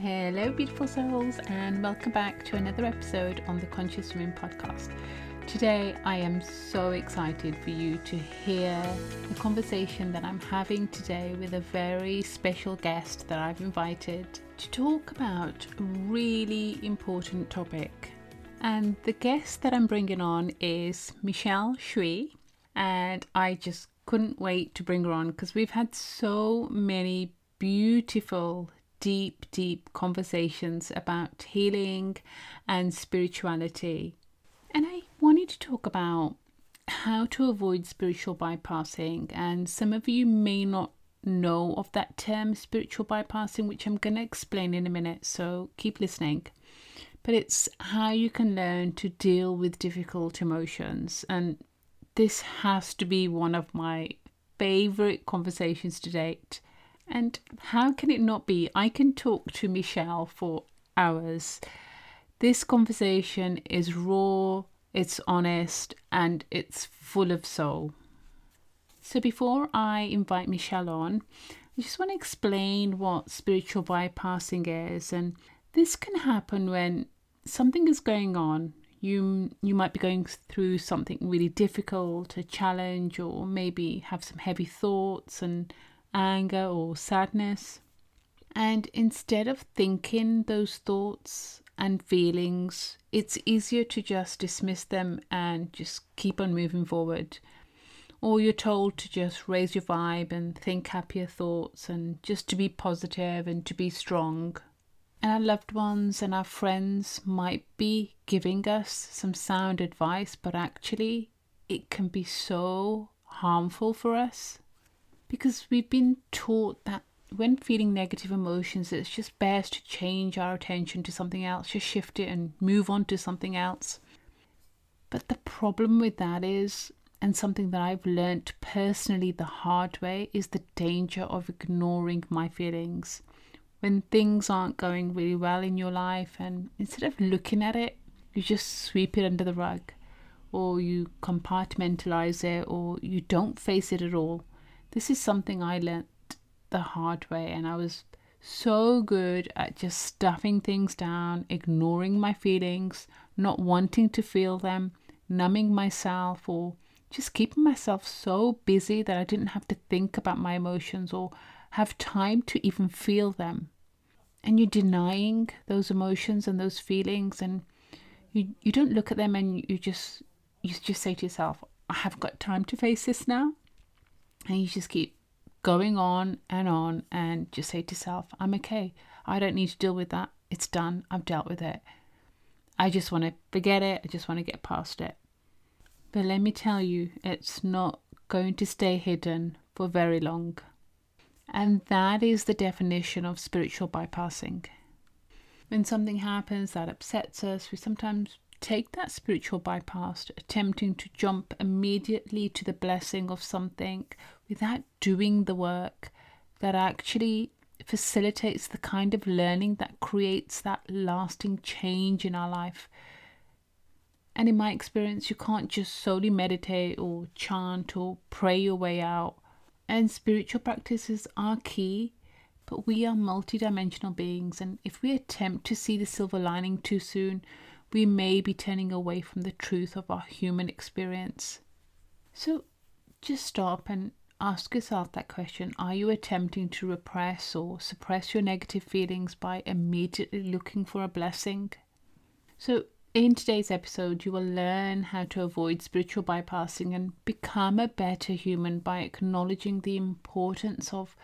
Hello, beautiful souls, and welcome back to another episode on the Conscious Women podcast. Today, I am so excited for you to hear the conversation that I'm having today with a very special guest that I've invited to talk about a really important topic. And the guest that I'm bringing on is Michelle Srih, and I just couldn't wait to bring her on because we've had so many beautiful deep, deep conversations about healing and spirituality. And I wanted to talk about how to avoid spiritual bypassing. And some of you may not know of that term, spiritual bypassing, which I'm going to explain in a minute. So keep listening. But it's how you can learn to deal with difficult emotions. And this has to be one of my favorite conversations to date and how can it not be? I can talk to Michelle for hours. This conversation is raw, it's honest, and it's full of soul. So, before I invite Michelle on, I just want to explain what spiritual bypassing is. And this can happen when something is going on. You, you might be going through something really difficult, a challenge, or maybe have some heavy thoughts and anger or sadness. And instead of thinking those thoughts and feelings, it's easier to just dismiss them and just keep on moving forward. Or you're told to just raise your vibe and think happier thoughts and just to be positive and to be strong. And our loved ones and our friends might be giving us some sound advice, but actually, it can be so harmful for us because we've been taught that when feeling negative emotions, it's just best to change our attention to something else, just shift it and move on to something else. But the problem with that is, and something that I've learnt personally the hard way, is the danger of ignoring my feelings. When things aren't going really well in your life, and instead of looking at it, you just sweep it under the rug, or you compartmentalize it, or you don't face it at all this is something I learnt the hard way, and I was so good at just stuffing things down, ignoring my feelings, not wanting to feel them, numbing myself, or just keeping myself so busy that I didn't have to think about my emotions or have time to even feel them. And you're denying those emotions and those feelings, and you, you don't look at them and you just you just say to yourself, I haven't got time to face this now. And you just keep going on and on and just say to yourself, I'm okay. I don't need to deal with that. It's done. I've dealt with it. I just want to forget it. I just want to get past it. But let me tell you, it's not going to stay hidden for very long. And that is the definition of spiritual bypassing. When something happens that upsets us, we sometimes take that spiritual bypass, attempting to jump immediately to the blessing of something without doing the work that actually facilitates the kind of learning that creates that lasting change in our life. And in my experience, you can't just solely meditate or chant or pray your way out. And spiritual practices are key, but we are multidimensional beings. And if we attempt to see the silver lining too soon, we may be turning away from the truth of our human experience. So just stop and ask yourself that question Are you attempting to repress or suppress your negative feelings by immediately looking for a blessing? So, in today's episode, you will learn how to avoid spiritual bypassing and become a better human by acknowledging the importance of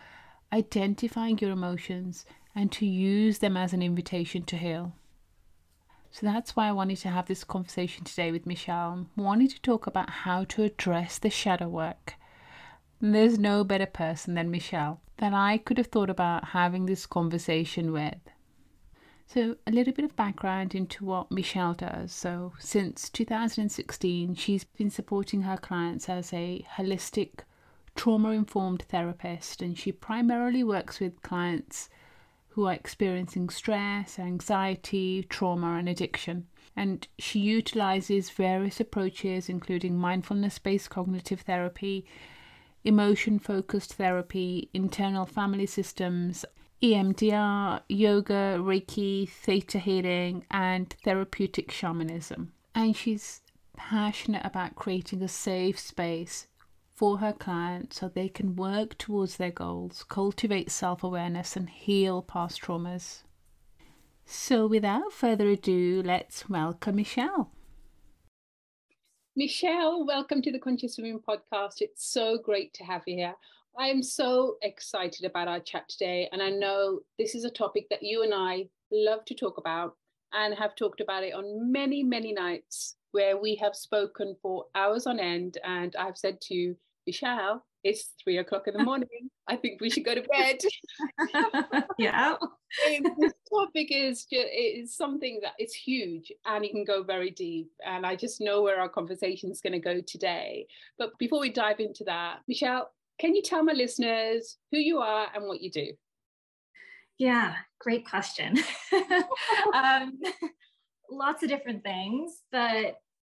identifying your emotions and to use them as an invitation to heal. So that's why I wanted to have this conversation today with Michelle. I wanted to talk about how to address the shadow work. And there's no better person than Michelle that I could have thought about having this conversation with. So, a little bit of background into what Michelle does. So, since 2016, she's been supporting her clients as a holistic, trauma informed therapist, and she primarily works with clients who are experiencing stress, anxiety, trauma, and addiction. And she utilizes various approaches, including mindfulness based cognitive therapy, emotion focused therapy, internal family systems, EMDR, yoga, Reiki, theta healing, and therapeutic shamanism. And she's passionate about creating a safe space for her clients so they can work towards their goals, cultivate self awareness, and heal past traumas. So, without further ado, let's welcome Michelle. Michelle, welcome to the Conscious Women podcast. It's so great to have you here. I am so excited about our chat today, and I know this is a topic that you and I love to talk about and have talked about it on many, many nights where we have spoken for hours on end. And I've said to Michelle, it's three o'clock in the morning. I think we should go to bed. yeah. this topic is just, is something that is huge and it can go very deep. And I just know where our conversation is going to go today. But before we dive into that, Michelle, can you tell my listeners who you are and what you do? Yeah, great question. um, lots of different things, but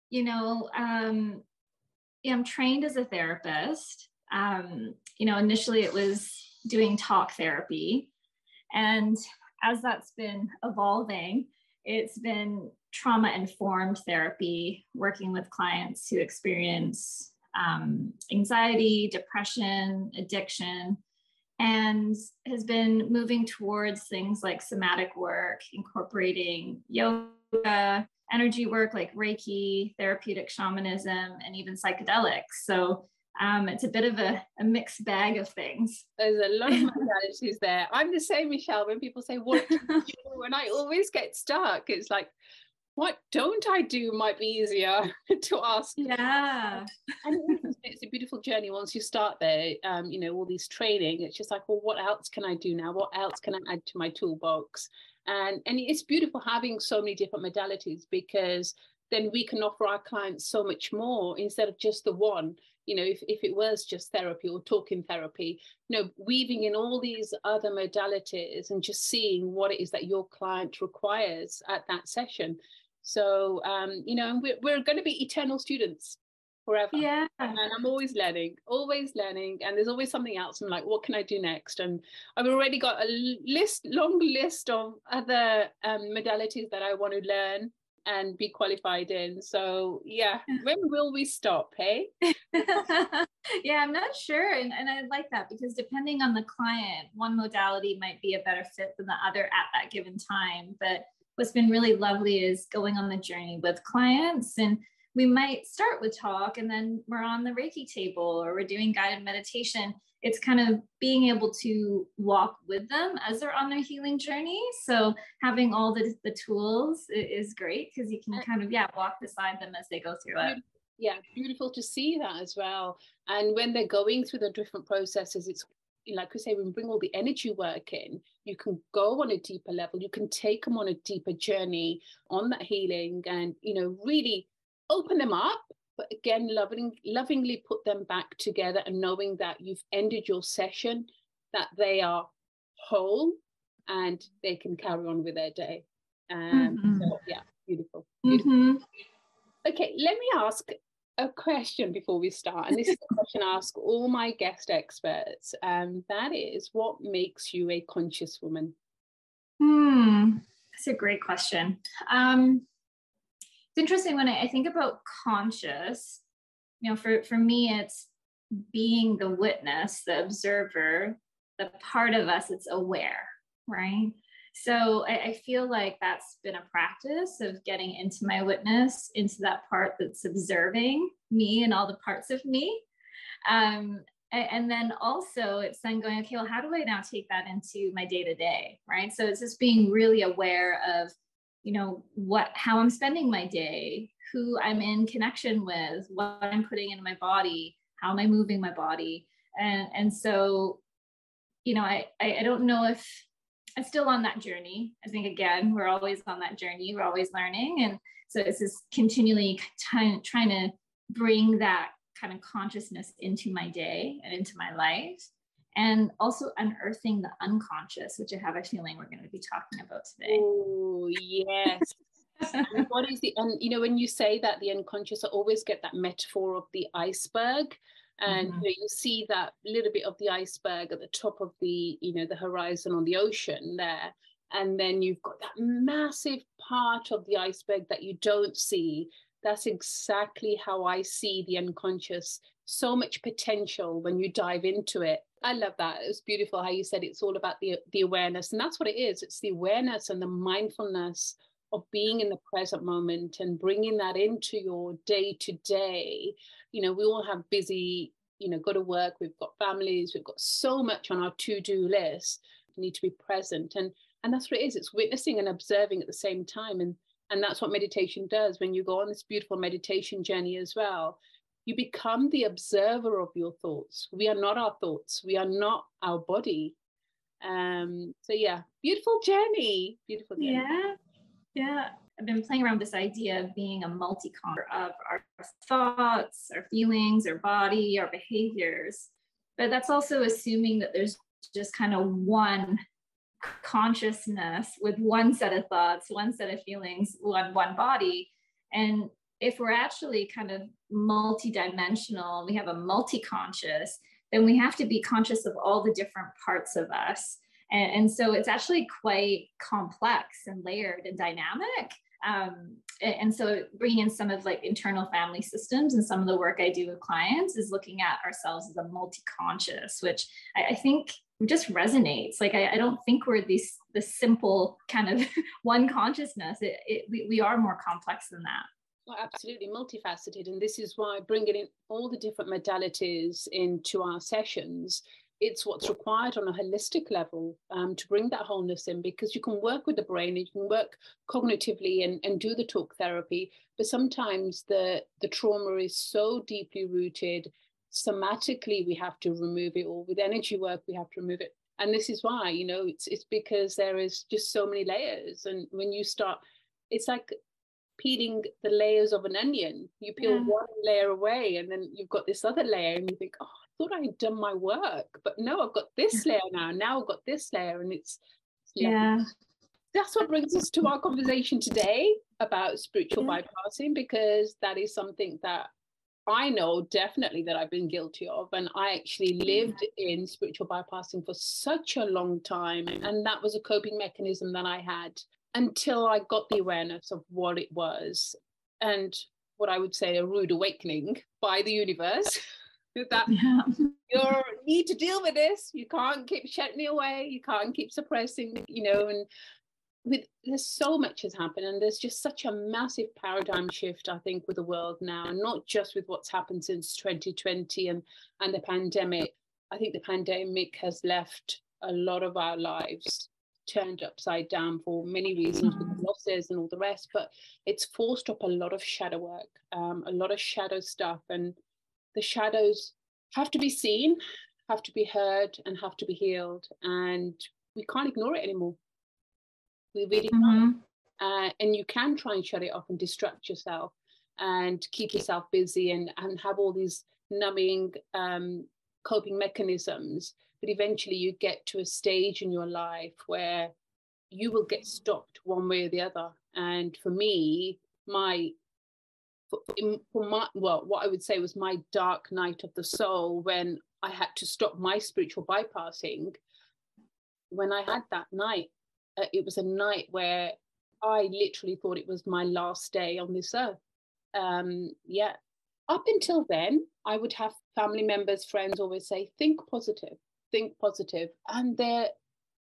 you know, um, I'm trained as a therapist. Um, you know, initially it was doing talk therapy. And as that's been evolving, it's been trauma informed therapy, working with clients who experience um, anxiety, depression, addiction, and has been moving towards things like somatic work, incorporating yoga, energy work like Reiki, therapeutic shamanism, and even psychedelics. So um, it's a bit of a, a, mixed bag of things. There's a lot of modalities there. I'm the same, Michelle, when people say, What do you do? And I always get stuck. It's like, what don't I do might be easier to ask. Yeah. and it's a beautiful journey once you start there. Um, you know, all these training, it's just like, well, what else can I do now? What else can I add to my toolbox? And and it's beautiful having so many different modalities because then we can offer our clients so much more instead of just the one. You know if, if it was just therapy or talking therapy you know weaving in all these other modalities and just seeing what it is that your client requires at that session. So, um, you know, we're, we're going to be eternal students forever. Yeah. And I'm always learning, always learning. And there's always something else. I'm like, what can I do next? And I've already got a list, long list of other um, modalities that I want to learn and be qualified in. So yeah, when will we stop? Hey? yeah, I'm not sure. And, and I like that because depending on the client, one modality might be a better fit than the other at that given time. But what's been really lovely is going on the journey with clients and we might start with talk and then we're on the reiki table or we're doing guided meditation. It's kind of being able to walk with them as they're on their healing journey. So having all the, the tools is great because you can kind of yeah walk beside them as they go through it. Yeah beautiful to see that as well. And when they're going through the different processes it's like we say, when we bring all the energy work in, you can go on a deeper level. You can take them on a deeper journey on that healing, and you know, really open them up. But again, loving, lovingly put them back together, and knowing that you've ended your session, that they are whole, and they can carry on with their day. Um, mm-hmm. so, yeah, beautiful. beautiful. Mm-hmm. Okay, let me ask a question before we start, and this is a question I ask all my guest experts. Um, that is, what makes you a conscious woman? Hmm, that's a great question. Um, it's interesting when I, I think about conscious. You know, for for me, it's being the witness, the observer, the part of us that's aware, right? So I, I, feel like that's been a practice of getting into my witness, into that part that's observing me and all the parts of me. Um, and, and then also it's then going, okay, well, how do I now take that into my day to day? Right. So it's just being really aware of, you know, what, how I'm spending my day, who I'm in connection with, what I'm putting in my body, how am I moving my body. And, and so, you know, I, I, I don't know if I'm still on that journey. I think again, we're always on that journey. We're always learning, and so it's just continually trying trying to bring that kind of consciousness into my day and into my life, and also unearthing the unconscious, which I have a feeling we're going to be talking about today. Oh yes. what is the and you know when you say that the unconscious, I always get that metaphor of the iceberg and mm-hmm. you, know, you see that little bit of the iceberg at the top of the you know the horizon on the ocean there and then you've got that massive part of the iceberg that you don't see that's exactly how i see the unconscious so much potential when you dive into it i love that it was beautiful how you said it's all about the the awareness and that's what it is it's the awareness and the mindfulness of being in the present moment and bringing that into your day to day you know we all have busy you know go to work we've got families we've got so much on our to-do list we need to be present and and that's what it is it's witnessing and observing at the same time and and that's what meditation does when you go on this beautiful meditation journey as well you become the observer of your thoughts we are not our thoughts we are not our body um so yeah beautiful journey beautiful journey. yeah yeah I've been playing around this idea of being a multi-con of our thoughts, our feelings, our body, our behaviors. But that's also assuming that there's just kind of one consciousness with one set of thoughts, one set of feelings, one one body. And if we're actually kind of multi-dimensional, we have a multi-conscious, then we have to be conscious of all the different parts of us. And, and so it's actually quite complex and layered and dynamic. Um, and so bringing in some of like internal family systems and some of the work i do with clients is looking at ourselves as a multi-conscious which i, I think just resonates. Like I, I, don't think we're these the simple kind of one consciousness. It, it, we, we are more complex than that well, absolutely multifaceted and this is why bringing in all the different modalities into our sessions it's what's required on a holistic level um, to bring that wholeness in because you can work with the brain and you can work cognitively and, and do the talk therapy but sometimes the the trauma is so deeply rooted somatically we have to remove it or with energy work we have to remove it. And this is why you know it's it's because there is just so many layers and when you start it's like peeling the layers of an onion you peel yeah. one layer away and then you've got this other layer and you think oh I thought I had done my work, but no, I've got this layer now. Now I've got this layer, and it's yeah. That's what brings us to our conversation today about spiritual yeah. bypassing, because that is something that I know definitely that I've been guilty of. And I actually lived in spiritual bypassing for such a long time. And that was a coping mechanism that I had until I got the awareness of what it was. And what I would say a rude awakening by the universe that yeah. you need to deal with this. You can't keep shutting it away. You can't keep suppressing, you know, and with there's so much has happened and there's just such a massive paradigm shift i think with the world now and not just with what's happened since 2020 and and the pandemic i think the pandemic has left a lot of our lives turned upside down for many reasons with mm. losses and all the rest but it's forced up a lot of shadow work um, a lot of shadow stuff and the shadows have to be seen, have to be heard, and have to be healed. And we can't ignore it anymore. We really mm-hmm. can't. Uh, and you can try and shut it off and distract yourself and keep yourself busy and, and have all these numbing um, coping mechanisms. But eventually you get to a stage in your life where you will get stopped one way or the other. And for me, my for, my well what i would say was my dark night of the soul when i had to stop my spiritual bypassing when i had that night uh, it was a night where i literally thought it was my last day on this earth. Um yeah. Up until then i would have family members friends always say think positive think positive and they're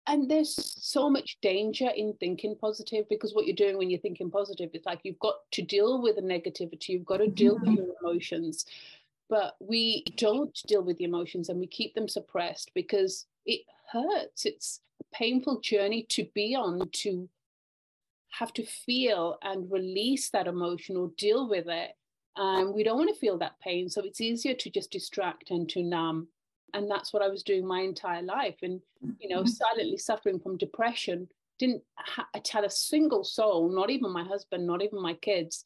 and there's so much danger in thinking positive because what you're doing when you're thinking positive is like you've got to deal with the negativity you've got to mm-hmm. deal with your emotions. But we don't deal with the emotions and we keep them suppressed because it hurts. It's a painful journey to be on to have to feel and release that emotion or deal with it. And we don't want to feel that pain so it's easier to just distract and to numb and that's what i was doing my entire life and you know mm-hmm. silently suffering from depression didn't ha- tell a single soul not even my husband not even my kids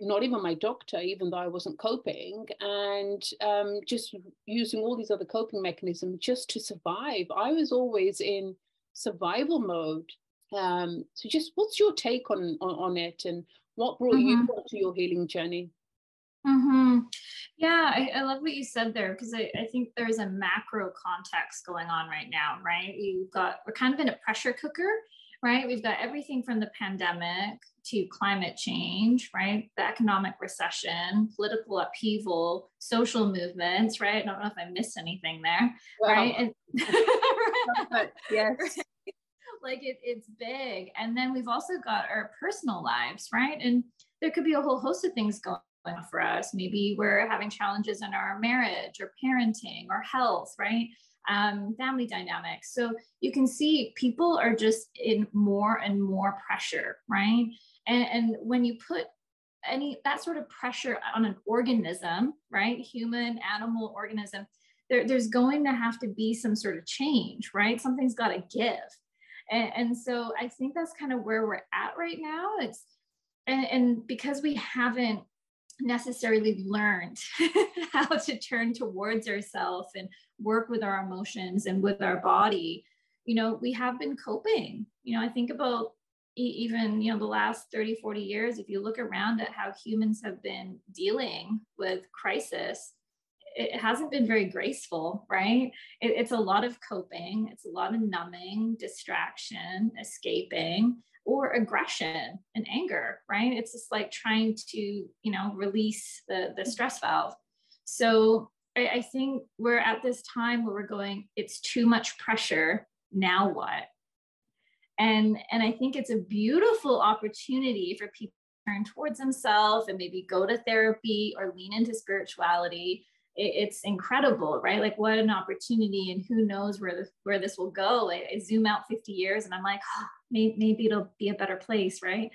not even my doctor even though i wasn't coping and um, just using all these other coping mechanisms just to survive i was always in survival mode um, so just what's your take on, on, on it and what brought mm-hmm. you to your healing journey Mm-hmm. Yeah, I, I, love what you said there because I, I think there's a macro context going on right now, right? You've got, we're kind of in a pressure cooker, right? We've got everything from the pandemic to climate change, right? The economic recession, political upheaval, social movements, right? I don't know if I missed anything there, wow. right? And, yes. like it, it's big. And then we've also got our personal lives, right? And there could be a whole host of things going on for us. Maybe we're having challenges in our marriage or parenting or health, right? Um, family dynamics. So you can see people are just in more and more pressure, right? And, and when you put any that sort of pressure on an organism, right? Human, animal, organism, there, there's going to have to be some sort of change, right? Something's got to give. And, and so I think that's kind of where we're at right now. It's and, and because we haven't necessarily learned how to turn towards ourselves and work with our emotions and with our body you know we have been coping. You know i think about even you know the last 30 40 years if you look around at how humans have been dealing with crisis it hasn't been very graceful right? It, it's a lot of coping it's a lot of numbing distraction escaping or aggression and anger right? It's just like trying to you know release the the stress valve. So I, I think we're at this time where we're going it's too much pressure now what? And and i think it's a beautiful opportunity for people to turn towards themselves and maybe go to therapy or lean into spirituality. it, it's incredible right? Like what an opportunity and who knows where this where this will go. I, I zoom out 50 years and i'm like oh, maybe, maybe it'll be a better place right?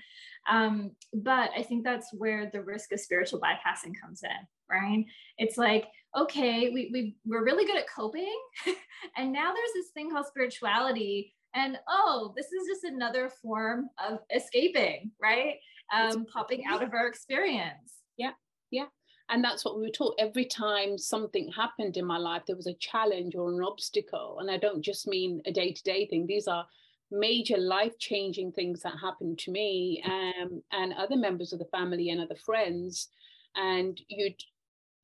Um, but i think that's where the risk of spiritual bypassing comes in right? It's like okay we, we we're really good at coping and now there's this thing called spirituality and oh this is just another form of escaping right? Um, popping out of our experience. Yeah yeah and that's what we were taught every time something happened in my life there was a challenge or an obstacle and i don't just mean a day-to-day thing these are major life-changing things that happened to me um, and other members of the family and other friends and you'd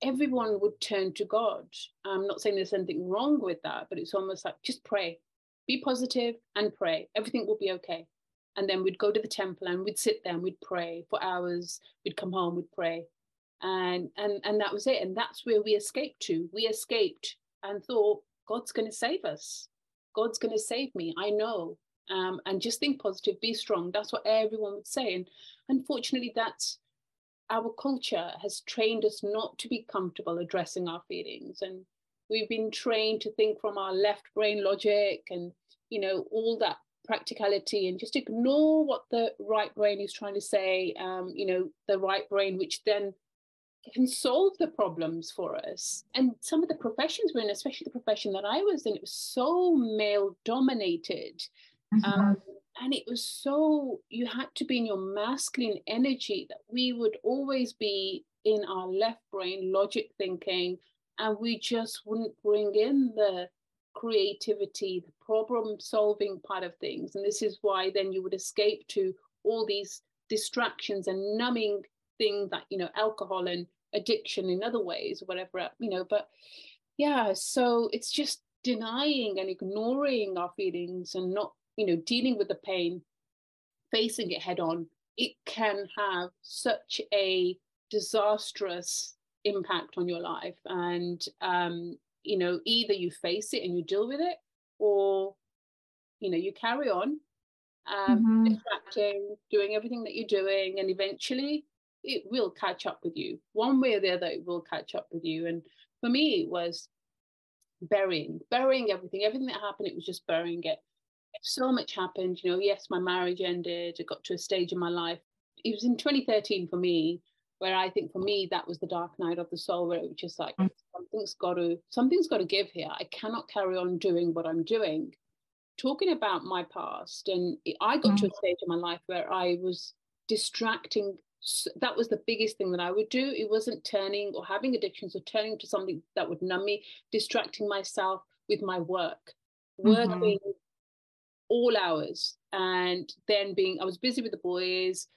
everyone would turn to god i'm not saying there's anything wrong with that but it's almost like just pray be positive and pray. Everything will be okay. And then we'd go to the temple and we'd sit there and we'd pray for hours. We'd come home, we'd pray. And and and that was it. And that's where we escaped to. We escaped and thought, God's gonna save us. God's gonna save me. I know. Um, and just think positive, be strong. That's what everyone would say. And unfortunately, that's our culture has trained us not to be comfortable addressing our feelings and we've been trained to think from our left brain logic and you know all that practicality and just ignore what the right brain is trying to say um, you know the right brain which then can solve the problems for us and some of the professions we're in especially the profession that i was in it was so male dominated mm-hmm. um, and it was so you had to be in your masculine energy that we would always be in our left brain logic thinking and we just wouldn't bring in the creativity, the problem solving part of things. And this is why then you would escape to all these distractions and numbing things that, you know, alcohol and addiction in other ways, or whatever, you know. But yeah, so it's just denying and ignoring our feelings and not, you know, dealing with the pain, facing it head on. It can have such a disastrous impact on your life and um, you know either you face it and you deal with it or you know you carry on um, mm-hmm. distracting doing everything that you're doing and eventually it will catch up with you one way or the other it will catch up with you and for me it was burying burying everything everything that happened it was just burying it so much happened you know yes my marriage ended it got to a stage in my life it was in 2013 for me where I think for me that was the dark night of the soul, where it was just like mm. something's got to something's got to give here. I cannot carry on doing what I'm doing. Talking about my past, and I got mm. to a stage in my life where I was distracting. That was the biggest thing that I would do. It wasn't turning or having addictions or turning to something that would numb me, distracting myself with my work, mm-hmm. working all hours, and then being I was busy with the boys,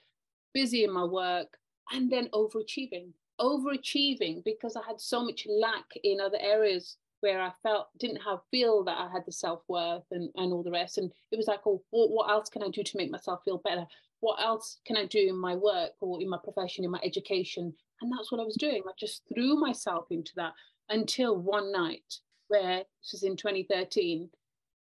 busy in my work, and then overachieving overachieving because I had so much lack in other areas where I felt didn't have feel that I had the self worth and, and all the rest. And it was like, oh, what, what else can I do to make myself feel better? What else can I do in my work or in my profession, in my education? And that's what I was doing. I just threw myself into that until one night where this was in 2013.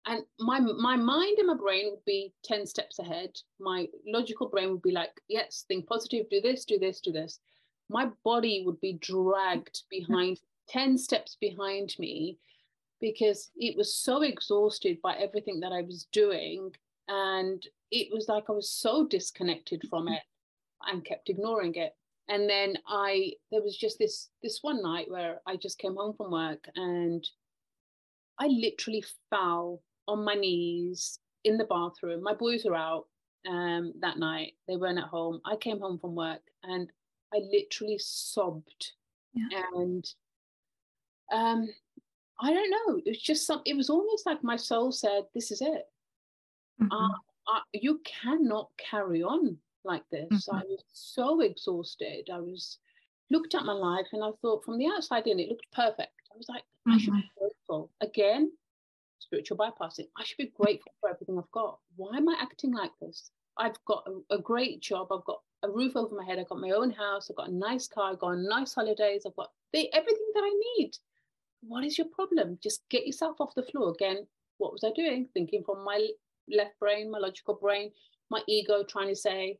And my my mind and my brain would be 10 steps ahead. My logical brain would be like, yes, think positive, do this, do this, do this. My body would be dragged behind 10 steps behind me because it was so exhausted by everything that I was doing. And it was like I was so disconnected from it and kept ignoring it. And then I, there was just this this one night where I just came home from work and I literally fell on my knees in the bathroom. My boys were out um, that night; they weren't at home. I came home from work and I literally sobbed, yeah. and um, I don't know. It was just some. It was almost like my soul said, "This is it. Mm-hmm. Uh, uh, you cannot carry on like this." Mm-hmm. I was so exhausted. I was looked at my life and I thought, from the outside in, it looked perfect. I was like, mm-hmm. I should be mm-hmm. grateful again. Spiritual bypassing. I should be grateful for everything I've got. Why am I acting like this? I've got a, a great job. I've got a roof over my head. I've got my own house. I've got a nice car. I've got nice holidays. I've got the, everything that I need what is your problem? Just get yourself off the floor. Again, what was I doing? Thinking from my left brain, my logical brain, my ego trying to say,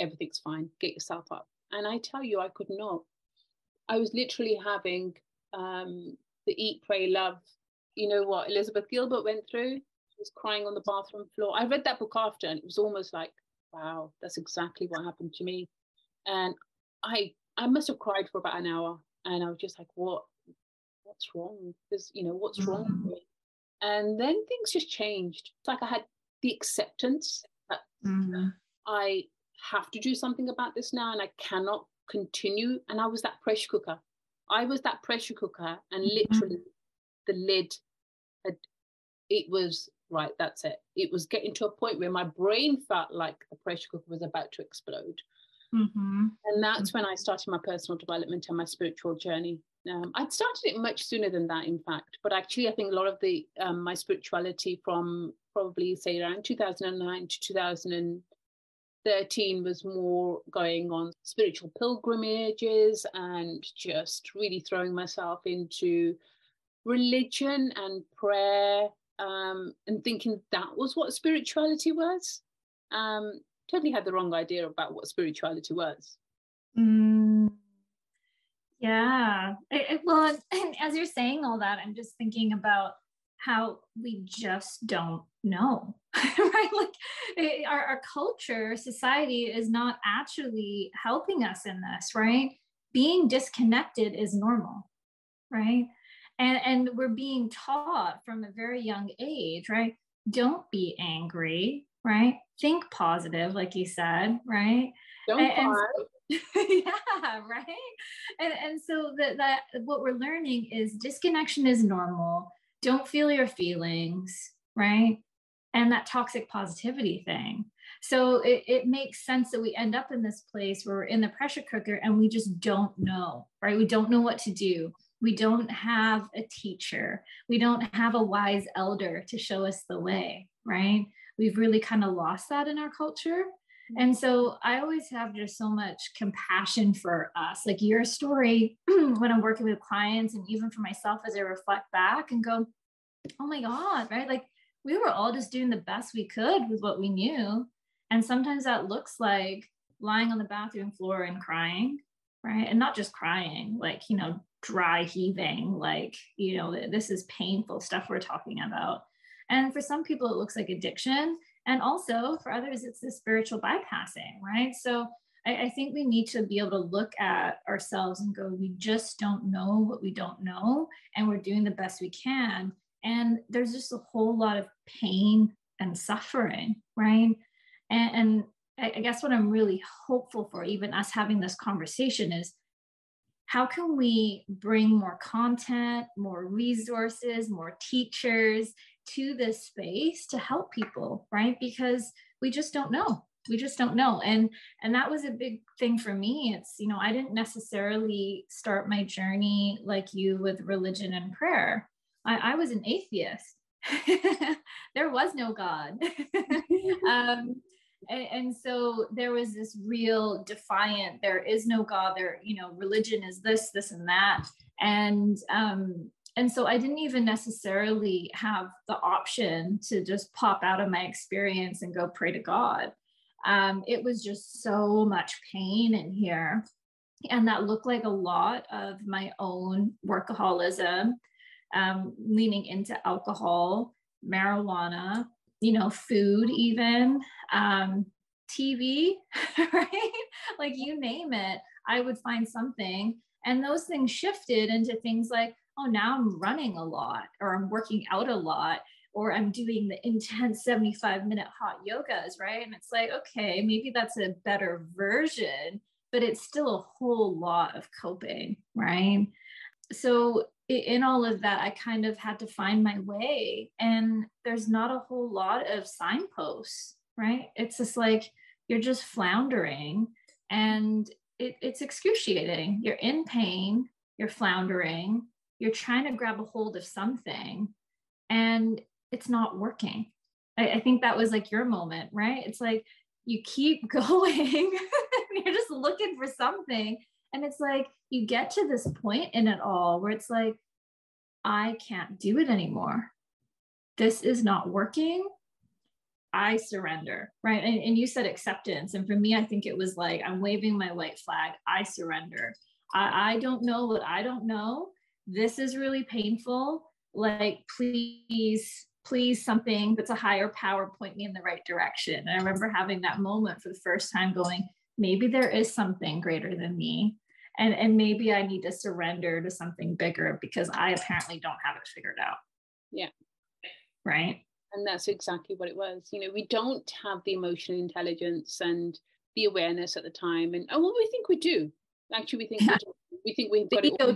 everything's fine, get yourself up. And I tell you, I could not. I was literally having um, the eat, pray, love. You know what Elizabeth Gilbert went through? She was crying on the bathroom floor. I read that book after, and it was almost like, wow, that's exactly what happened to me. And I I must have cried for about an hour. And I was just like, what what's wrong? Because, you know, what's wrong with mm-hmm. me? And then things just changed. It's like I had the acceptance that mm-hmm. I have to do something about this now and I cannot continue. And I was that pressure cooker. I was that pressure cooker, and mm-hmm. literally the lid had, it was right, that's it. It was getting to a point where my brain felt like the pressure cooker was about to explode. Mm-hmm. And that's when I started my personal development and my spiritual journey. Um, I'd started it much sooner than that, in fact. But actually, I think a lot of the um, my spirituality from probably say around 2009 to 2013 was more going on spiritual pilgrimages and just really throwing myself into religion and prayer um, and thinking that was what spirituality was. Um, totally had the wrong idea about what spirituality was. Mm yeah. It, well, and as you're saying all that, I'm just thinking about how we just don't know, right? Like it, our, our culture, society is not actually helping us in this, right? Being disconnected is normal, right? And, and we're being taught from a very young age, right? Don't be angry, right? Think positive, like you said, right? Don't and, cry. yeah right? And and so that that what we're learning is disconnection is normal. Don't feel your feelings right? And that toxic positivity thing. So it, it makes sense that we end up in this place where we're in the pressure cooker and we just don't know right? We don't know what to do. We don't have a teacher. We don't have a wise elder to show us the way right? We've really kind of lost that in our culture and so I always have just so much compassion for us. Like your story, when I'm working with clients, and even for myself as I reflect back and go, oh my God, right? Like we were all just doing the best we could with what we knew. And sometimes that looks like lying on the bathroom floor and crying, right? And not just crying, like, you know, dry heaving, like, you know, this is painful stuff we're talking about. And for some people, it looks like addiction. And also for others, it's the spiritual bypassing, right? So I, I think we need to be able to look at ourselves and go, we just don't know what we don't know, and we're doing the best we can. And there's just a whole lot of pain and suffering, right? And, and I guess what I'm really hopeful for, even us having this conversation, is how can we bring more content, more resources, more teachers, to this space to help people, right? Because we just don't know. we just don't know. And and that was a big thing for me. It's you know i didn't necessarily start my journey like you with religion and prayer. I, I was an atheist. There was no god. Um, and, and, so there was this real defiant there is no god there you know religion is this this and that and um, and so i didn't even necessarily have the option to just pop out of my experience and go pray to god um, it was just so much pain in here. And that looked like a lot of my own workaholism, um, leaning into alcohol, marijuana, you know, food, even um, TV, right? Like you name it, I would find something. And those things shifted into things like, oh, now I'm running a lot or I'm working out a lot or I'm doing the intense 75 minute hot yogas, right? And it's like, okay, maybe that's a better version, but it's still a whole lot of coping, right? So, in all of that, I kind of had to find my way. And there's not a whole lot of signposts, right? It's just like you're just floundering and it, it's excruciating. You're in pain, you're floundering, you're trying to grab a hold of something. And it's not working. I, I think that was like your moment, right? It's like you keep going, you're just looking for something. And it's like you get to this point in it all where it's like, I can't do it anymore. This is not working. I surrender, right? And, and, you said acceptance. And for me, I think it was like, I'm waving my white flag. I surrender. I, I don't know what I don't know. This is really painful. Like, please please something that's a higher power point me in the right direction. And I remember having that moment for the first time going, maybe there is something greater than me. And, and maybe I need to surrender to something bigger because I apparently don't have it figured out. Yeah. Right. And that's exactly what it was. You know, we don't have the emotional intelligence and the awareness at the time. And oh, well, we think we do. Actually, we think we, do. we think we've got it all.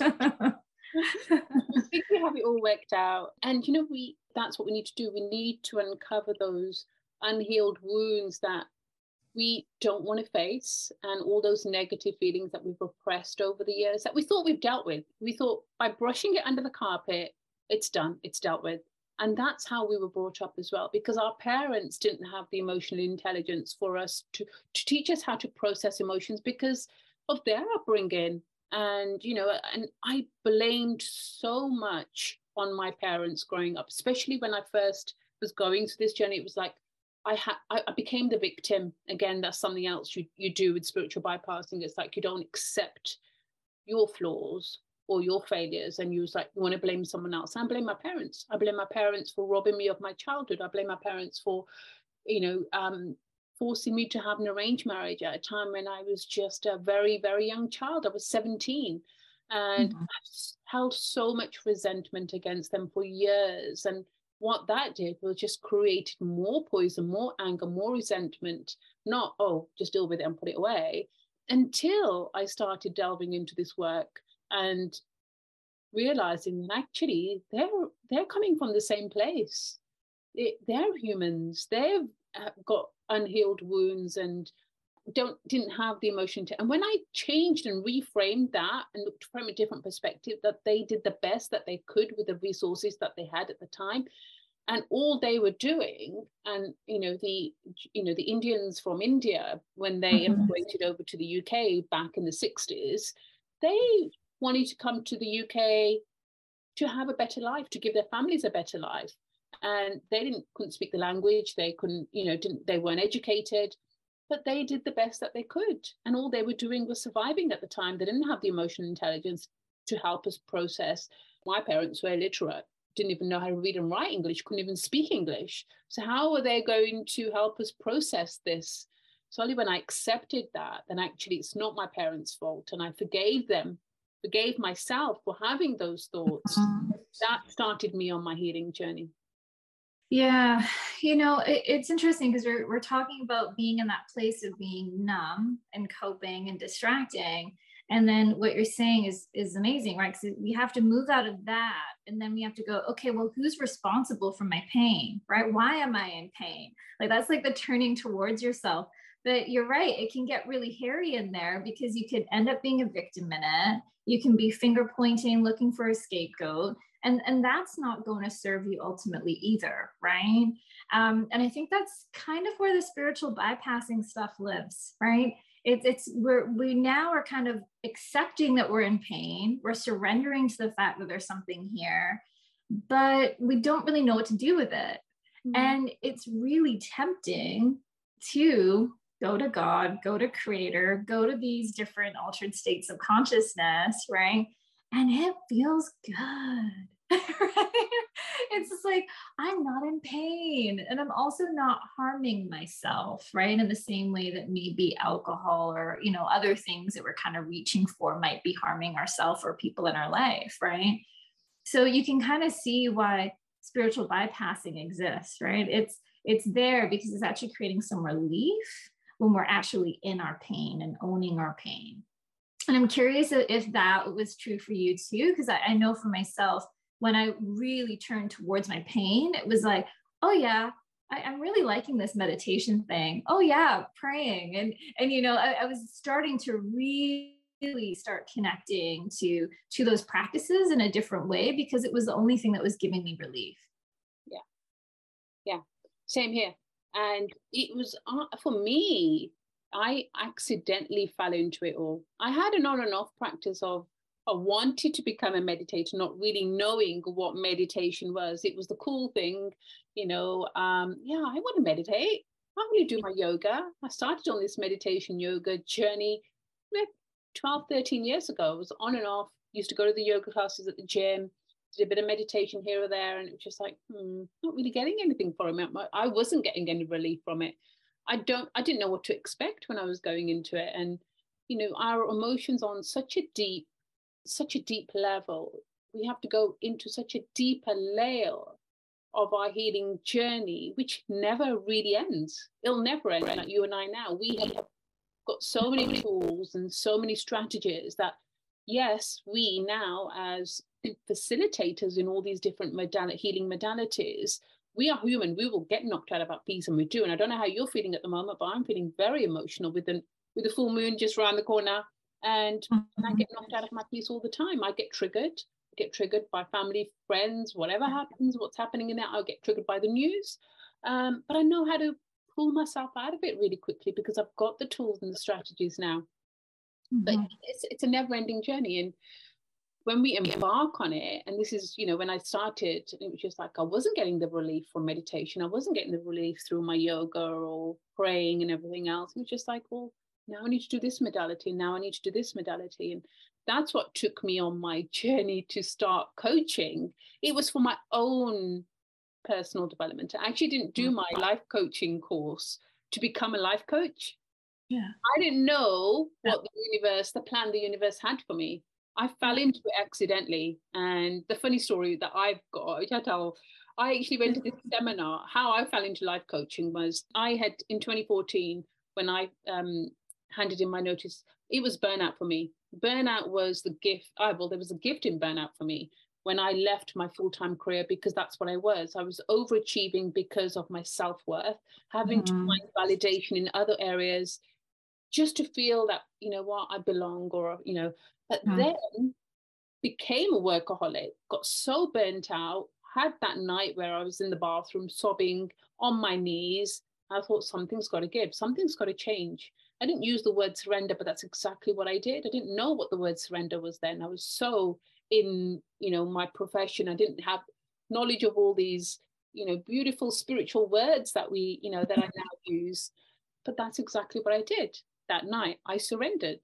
I think we have it all worked out. And you know, we that's what we need to do. We need to uncover those unhealed wounds that we don't want to face and all those negative feelings that we've repressed over the years that we thought we've dealt with. We thought by brushing it under the carpet, it's done, it's dealt with. And that's how we were brought up as well, because our parents didn't have the emotional intelligence for us to, to teach us how to process emotions because of their upbringing and you know and i blamed so much on my parents growing up especially when i first was going through this journey it was like i had I, became the victim again that's something else you, you do with spiritual bypassing it's like you don't accept your flaws or your failures and you was like you want to blame someone else i blame my parents i blame my parents for robbing me of my childhood i blame my parents for you know um, forcing me to have an arranged marriage at a time when I was just a very, very young child. I was 17 and mm-hmm. I held so much resentment against them for years. And what that did was just created more poison, more anger, more resentment, not, oh, just deal with it and put it away, until I started delving into this work and realizing that actually they're they're coming from the same place. It, they're humans. They've uh, got unhealed wounds and don't didn't have the emotion to and when i changed and reframed that and looked from a different perspective that they did the best that they could with the resources that they had at the time and all they were doing and you know the you know the indians from india when they mm-hmm. immigrated over to the uk back in the 60s they wanted to come to the uk to have a better life to give their families a better life and they didn't couldn't speak the language they couldn't you know didn't they weren't educated but they did the best that they could. And all they were doing was surviving at the time. They didn't have the emotional intelligence to help us process. My parents were illiterate didn't even know how to read and write english couldn't even speak english. So how are they going to help us process this? So only when i accepted that then actually it's not my parents fault. And i forgave them forgave myself for having those thoughts. Mm-hmm. that started me on my healing journey yeah, you know, it, it's interesting because we're, we're talking about being in that place of being numb and coping and distracting. and then what you're saying is is amazing right? Because we have to move out of that and then we have to go okay well who's responsible for my pain? Right? Why am i in pain? Like that's like the turning towards yourself but you're right it can get really hairy in there because you could end up being a victim in it you can be finger pointing looking for a scapegoat and and that's not going to serve you ultimately either right? Um, and i think that's kind of where the spiritual bypassing stuff lives right? It's it's we're we now are kind of accepting that we're in pain. We're surrendering to the fact that there's something here but we don't really know what to do with it. Mm-hmm. and it's really tempting to go to god go to creator go to these different altered states of consciousness right and it feels good right? It's just like, I'm not in pain and I'm also not harming myself, right? In the same way that maybe alcohol or, you know, other things that we're kind of reaching for might be harming ourselves or people in our life, right? So you can kind of see why spiritual bypassing exists, right? It's it's there because it's actually creating some relief when we're actually in our pain and owning our pain. And I'm curious if that was true for you too, because I, I know for myself, when I really turned towards my pain, it was like, oh yeah, I, am really liking this meditation thing. Oh yeah, praying. And and you know, I, I was starting to really start connecting to to those practices in a different way because it was the only thing that was giving me relief. Yeah. Yeah. Same here. And it was uh, for me, I accidentally fell into it all. I had an on and off practice of I wanted to become a meditator, not really knowing what meditation was. It was the cool thing, you know. Um, yeah, I want to meditate. I want to do my yoga. I started on this meditation yoga journey 12, 13 years ago. I was on and off, used to go to the yoga classes at the gym, did a bit of meditation here or there, and it was just like, hmm, not really getting anything from it. I wasn't getting any relief from it. I don't I didn't know what to expect when I was going into it. And you know, our emotions on such a deep such a deep level. We have to go into such a deeper layer of our healing journey, which never really ends. It'll never end. Like you and I now, we have got so many tools and so many strategies that, yes, we now as facilitators in all these different modality, healing modalities, we are human. We will get knocked out of our peace, and we do. And I don't know how you're feeling at the moment, but I'm feeling very emotional with the with the full moon just around the corner and, mm-hmm. and I get knocked out of my peace all the time. I get triggered, I get triggered by family, friends, whatever happens, what's happening in there. I'll get triggered by the news. Um, but I know how to pull myself out of it really quickly because I've got the tools and the strategies now. Mm-hmm. But it's it's a never-ending journey. And when we embark on it, and this is, you know, when I started, it was just like I wasn't getting the relief from meditation. I wasn't getting the relief through my yoga or praying and everything else. It was just like, well, now I need to do this modality, now I need to do this modality. And that's what took me on my journey to start coaching. It was for my own personal development. I actually didn't do my mm-hmm. life coaching course to become a life coach. Yeah. I didn't know what the universe, the plan the universe had for me. I fell into it accidentally. And the funny story that I've got, I tell, I actually went to this seminar. How I fell into life coaching was I had in 2014 when I um, handed in my notice, it was burnout for me. Burnout was the gift. I, well, there was a gift in burnout for me when I left my full time career because that's what I was. I was overachieving because of my self worth, having mm-hmm. to find validation in other areas just to feel that, you know what, I belong or, you know, but then became a workaholic, got so burnt out, had that night where I was in the bathroom sobbing on my knees. I thought something's got to give, something's got to change. I didn't use the word surrender, but that's exactly what I did. I didn't know what the word surrender was then. I was so in, you know, my profession. I didn't have knowledge of all these, you know, beautiful spiritual words that we, you know, that I now use. But that's exactly what I did that night. I surrendered.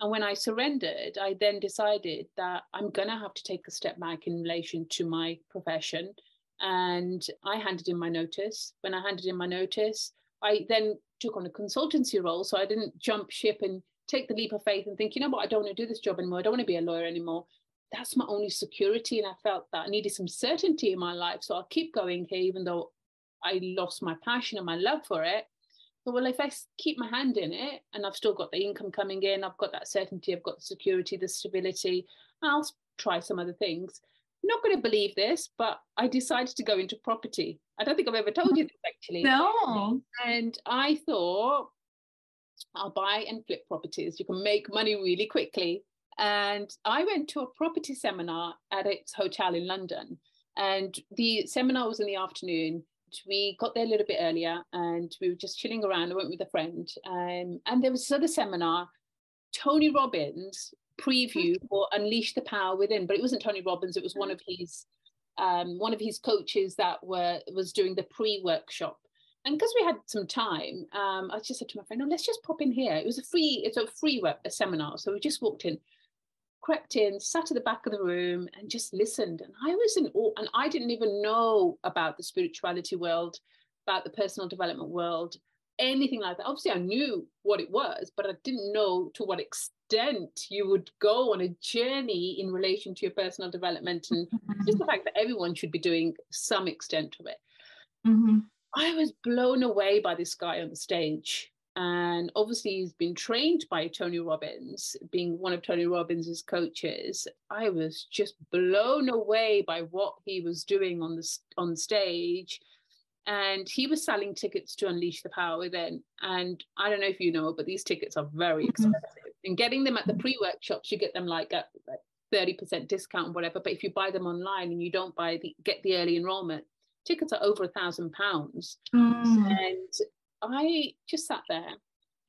And when I surrendered, I then decided that I'm going to have to take a step back in relation to my profession. And I handed in my notice. When I handed in my notice, I then took on a consultancy role. So I didn't jump ship and take the leap of faith and think, you know what, I don't want to do this job anymore. I don't want to be a lawyer anymore. That's my only security. And I felt that I needed some certainty in my life. So I'll keep going here, even though I lost my passion and my love for it. So, well, if I keep my hand in it and I've still got the income coming in, I've got that certainty, I've got the security, the stability, I'll try some other things. Not going to believe this, but I decided to go into property. I don't think I've ever told you this actually. No. And I thought, I'll buy and flip properties. You can make money really quickly. And I went to a property seminar at its hotel in London. And the seminar was in the afternoon. We got there a little bit earlier and we were just chilling around. I went with a friend. Um, and there was this other seminar, Tony Robbins preview for Unleash the Power Within. But it wasn't Tony Robbins, it was one of his um, one of his coaches that were was doing the pre-workshop and because we had some time, um, I just said to my friend, "No, let's just pop in here." It was a free, it's a free a seminar, so we just walked in, crept in, sat at the back of the room, and just listened. And I was in awe, and I didn't even know about the spirituality world, about the personal development world, anything like that. Obviously, I knew what it was, but I didn't know to what extent you would go on a journey in relation to your personal development, and just the fact that everyone should be doing some extent of it. Mm-hmm. I was blown away by this guy on the stage. And obviously, he's been trained by Tony Robbins, being one of Tony Robbins's coaches. I was just blown away by what he was doing on the on stage, and he was selling tickets to Unleash the Power Within. And I don't know if you know, but these tickets are very mm-hmm. expensive. And getting them at the pre-workshops, you get them like at like 30% discount, or whatever. But if you buy them online and you don't buy the get the early enrollment, tickets are over a thousand pounds. Mm. And I just sat there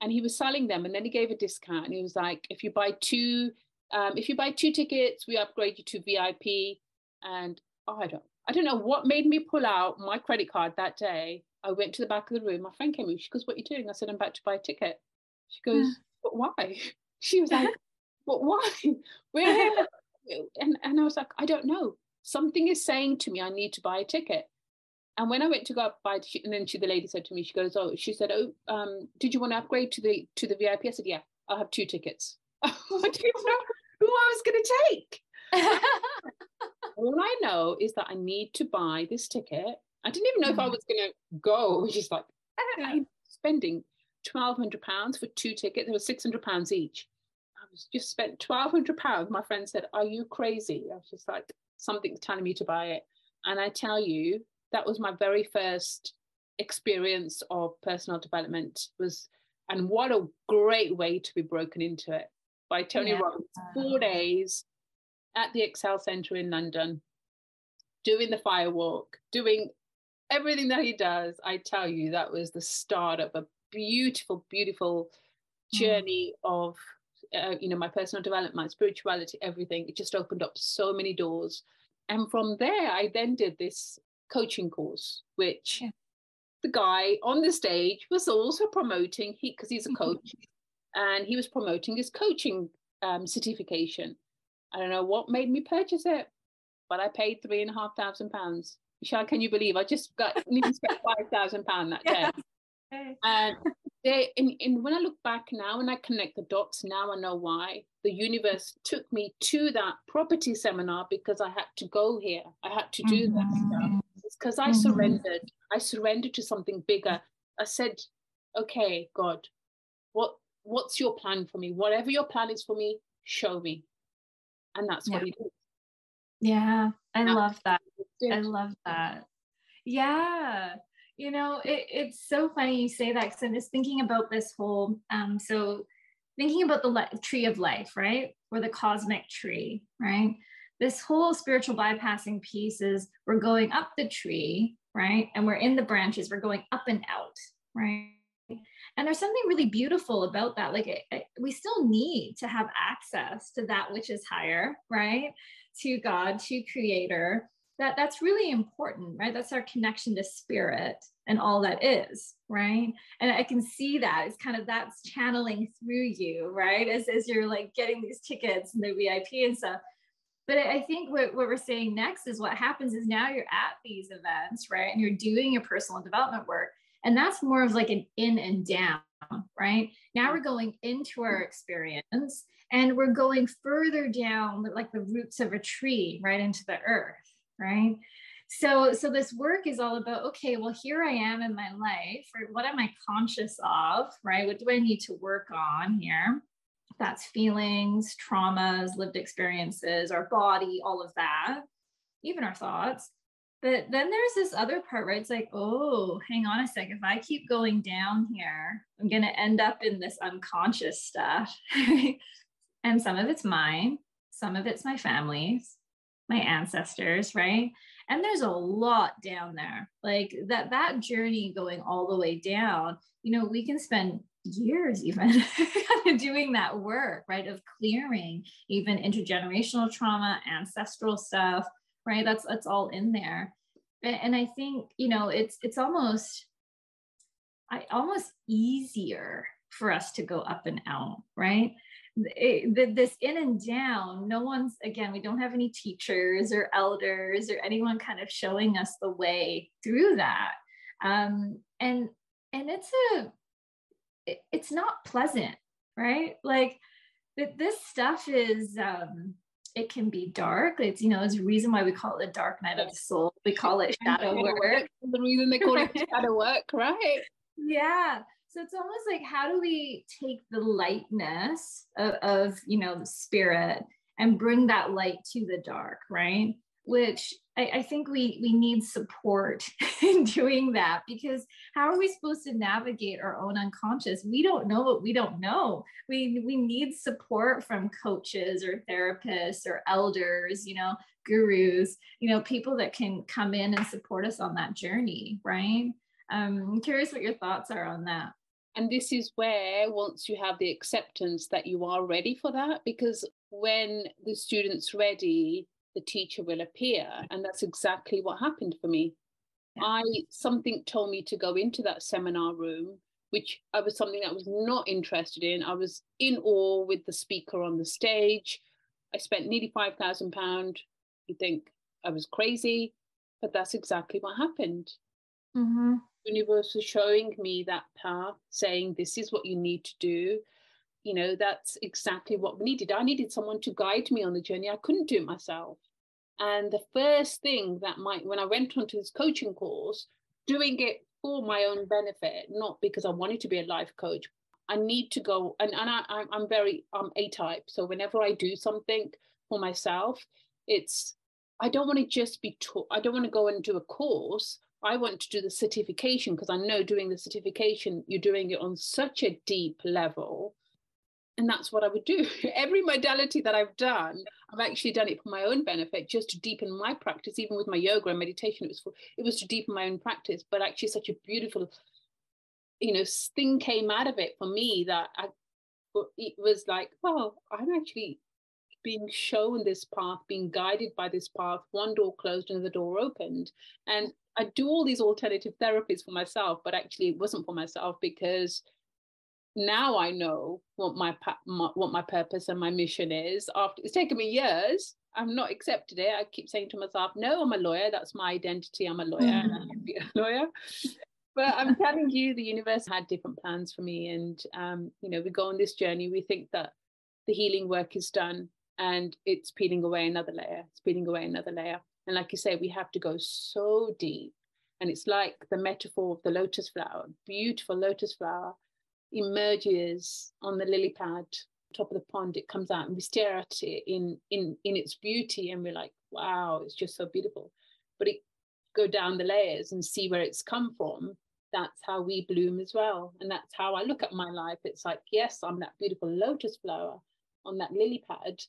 and he was selling them and then he gave a discount and he was like, if you buy two, um, if you buy two tickets, we upgrade you to VIP. And oh, I don't, I don't know what made me pull out my credit card that day. I went to the back of the room. My friend came in. She goes, "What are you doing?" I said, "I'm about to buy a ticket." She goes, "But why?" She was like, "But why? We're here." And and I was like, "I don't know. Something is saying to me I need to buy a ticket." And when I went to go up by, and then she, the lady said to me, she goes, "Oh, she said, oh, um, did you want to upgrade to the to the VIP?" I said, "Yeah, I'll have two tickets." I didn't know who I was going to take. All I know is that I need to buy this ticket. I didn't even know if I mm. was going to go. She's like, I'm spending twelve hundred pounds for two tickets. There were six hundred pounds each. I was just spent twelve hundred pounds. My friend said, "Are you crazy?" I was just like, "Something's telling me to buy it." And I tell you, that was my very first experience of personal development was and what a great way to be broken into it by Tony yeah. Robbins. Four days at the Excel Center in London, doing the fire walk, doing everything that he does. I tell you, that was the start of a beautiful, beautiful mm. journey mm. of uh, you know my personal development, my spirituality, everything. It just opened up so many doors. And from there, I then did this coaching course, which yeah. the guy on the stage was also promoting he because he's a mm-hmm. coach and he was promoting his coaching um, certification. I don't know what made me purchase it, but I paid three and a half thousand pounds. Michelle, can you believe I just got spent five thousand pounds that day? And they, in, in, when I look back now and I connect the dots, now I know why the universe took me to that property seminar because I had to go here. I had to do mm-hmm. that stuff because I mm-hmm. surrendered. I surrendered to something bigger. I said, okay, God, what what's your plan for me? Whatever your plan is for me, show me. And that's yeah. what he did. Yeah, I that's love that. I love that. Yeah. You know, it, it's so funny you say that because I'm just thinking about this whole um so thinking about the le- tree of life, right? Or the cosmic tree, right? This whole spiritual bypassing piece is we're going up the tree, right? And we're in the branches, we're going up and out, right? And there's something really beautiful about that. Like it, it, we still need to have access to that which is higher, right? To God, to Creator. That that's really important, right? That's our connection to spirit and all that is, right? And I can see that it's kind of that's channeling through you, right? As as you're like getting these tickets and the VIP and stuff but I think what, what we're saying next is what happens is now you're at these events, right? And you're doing your personal development work. And that's more of like an in and down, right? Now we're going into our experience and we're going further down, like the roots of a tree, right into the earth, right? so so this work is all about okay well here i am in my life right what am i conscious of right what do i need to work on here that's feelings traumas lived experiences our body all of that even our thoughts. But then there's this other part where it's like oh hang on a sec if i keep going down here i'm going to end up in this unconscious stuff. And some of it's mine some of it's my family's my ancestors right? And there's a lot down there. Like that that journey going all the way down you know we can spend years even doing that work right of clearing even intergenerational trauma ancestral stuff right? That's that's all in there. And, i think you know it's it's almost i almost easier for us to go up and out right? This in and down no one's again we don't have any teachers or elders or anyone kind of showing us the way through that. Um, and and it's a it, it's not pleasant right? Like this stuff is um it can be dark. It's you know it's a reason why we call it the dark night of the soul. We call it shadow work. the reason they call it shadow work right? Yeah. So it's almost like how do we take the lightness of, of you know the spirit and bring that light to the dark right which I, I, think we we need support in doing that because how are we supposed to navigate our own unconscious? We don't know what we don't know. We we need support from coaches or therapists or elders you know gurus you know people that can come in and support us on that journey right? Um, i'm curious what your thoughts are on that. And this is where, once you have the acceptance that you are ready for that, because when the student's ready, the teacher will appear. And that's exactly what happened for me. Yeah. I something told me to go into that seminar room, which I was something that I was not interested in. I was in awe with the speaker on the stage. I spent nearly five thousand pound. You think I was crazy, but that's exactly what happened. Mm-hmm universe was showing me that path, saying, This is what you need to do. You know, that's exactly what we needed. I needed someone to guide me on the journey. I couldn't do it myself. And the first thing that might, when I went onto this coaching course, doing it for my own benefit, not because I wanted to be a life coach. I need to go, and, and I, I'm very, I'm A type. So whenever I do something for myself, it's, I don't want to just be taught, I don't want to go and do a course. I want to do the certification because I know doing the certification, you're doing it on such a deep level. And that's what I would do. Every modality that I've done, I've actually done it for my own benefit, just to deepen my practice. Even with my yoga and meditation, it was for, it was to deepen my own practice. But actually, such a beautiful, you know, thing came out of it for me that I, it was like, oh, I'm actually being shown this path, being guided by this path. One door closed, another door opened, and I do all these alternative therapies for myself, but actually it wasn't for myself because now I know what my, my, what my purpose and my mission is. After it's taken me years, I've not accepted it. I keep saying to myself, "No, I'm a lawyer. That's my identity. I'm a lawyer, mm-hmm. and I can be a lawyer." but I'm telling you, the universe had different plans for me, and um, you know, we go on this journey. We think that the healing work is done, and it's peeling away another layer. It's peeling away another layer. And like you say, we have to go so deep. And it's like the metaphor of the lotus flower, beautiful lotus flower emerges on the lily pad, top of the pond. It comes out and we stare at it in, in, in its beauty and we're like, wow, it's just so beautiful. But it go down the layers and see where it's come from. That's how we bloom as well. And that's how I look at my life. It's like, yes, I'm that beautiful lotus flower on that lily pad,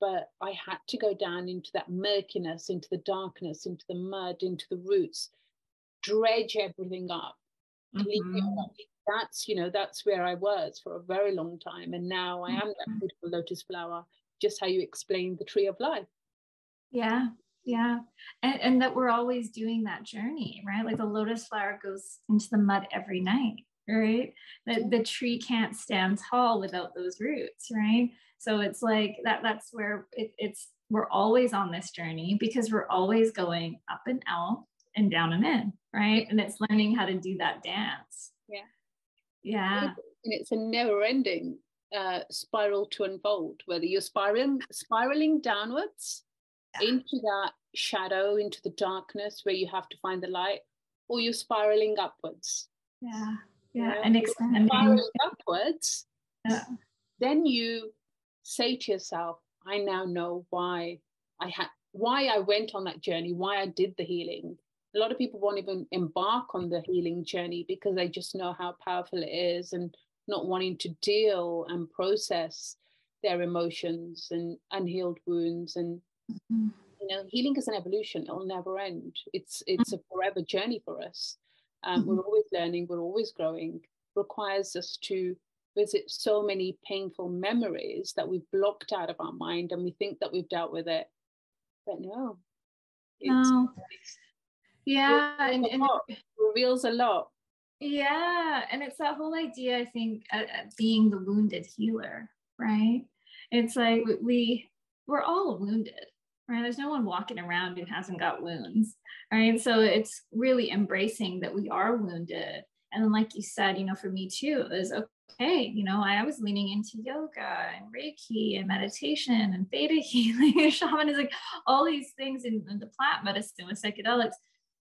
but I had to go down into that murkiness, into the darkness, into the mud, into the roots, dredge everything up, mm-hmm. That's, you know, that's where I was for a very long time. And now I am that mm-hmm. beautiful lotus flower, just how you explained the tree of life. Yeah. Yeah. And, and that we're always doing that journey, right? Like the lotus flower goes into the mud every night right the, the tree can't stand tall without those roots right so it's like that that's where it, it's we're always on this journey because we're always going up and out and down and in right and it's learning how to do that dance yeah yeah and it's a never ending uh, spiral to unfold whether you're spiraling spiraling downwards into that shadow, into the darkness where you have to find the light, or you're spiraling upwards. Yeah. Yeah. And expanding. Spiraling upwards. Yeah. Then you say to yourself, I now know why I had why I went on that journey, why I did the healing. A lot of people won't even embark on the healing journey because they just know how powerful it is and not wanting to deal and process their emotions and unhealed wounds and mm-hmm. you know healing is an evolution. It'll never end. It's it's a forever journey for us. Um, mm-hmm. we're always learning. We're always growing. Requires us to visit so many painful memories that we've blocked out of our mind and we think that we've dealt with it. But no no yeah and, and it reveals a lot. Yeah and it's that whole idea i think uh, being the wounded healer right? It's like we we're all wounded right? There's no one walking around who hasn't got wounds right? So it's really embracing that we are wounded. And then like you said you know for me too is okay you know i was leaning into yoga and reiki and meditation and theta healing. And shamanism like all these things in, in the plant medicine with psychedelics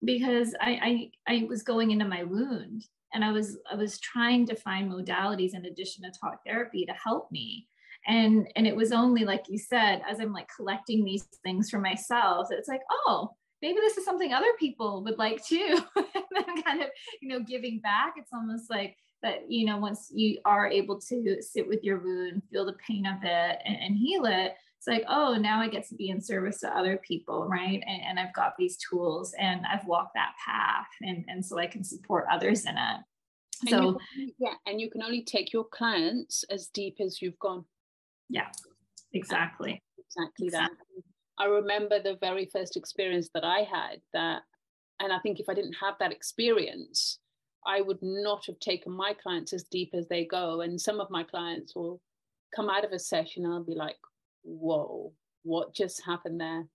because I, I i was going into my wound and i was i was trying to find modalities in addition to talk therapy to help me. And and it was only like you said as i'm like collecting these things for myself it's like oh maybe this is something other people would like too. And then kind of you know giving back. It's almost like that you know once you are able to sit with your wound feel the pain of it and, and heal it it's like oh now i get to be in service to other people right and, and i've got these tools and i've walked that path and, and so i can support others in it and so can, yeah and you can only take your clients as deep as you've gone yeah, exactly. Exactly, exactly. that. I remember the very first experience that I had that, and I think if I didn't have that experience, I would not have taken my clients as deep as they go. And some of my clients will come out of a session and I'll be like, whoa, what just happened there?